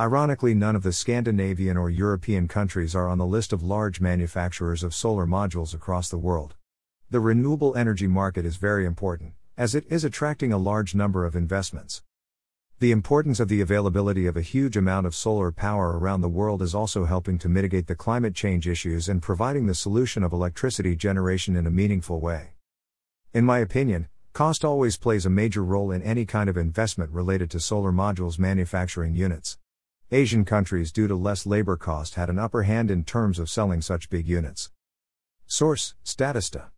Ironically, none of the Scandinavian or European countries are on the list of large manufacturers of solar modules across the world. The renewable energy market is very important, as it is attracting a large number of investments. The importance of the availability of a huge amount of solar power around the world is also helping to mitigate the climate change issues and providing the solution of electricity generation in a meaningful way. In my opinion, cost always plays a major role in any kind of investment related to solar modules manufacturing units. Asian countries, due to less labor cost, had an upper hand in terms of selling such big units. Source Statista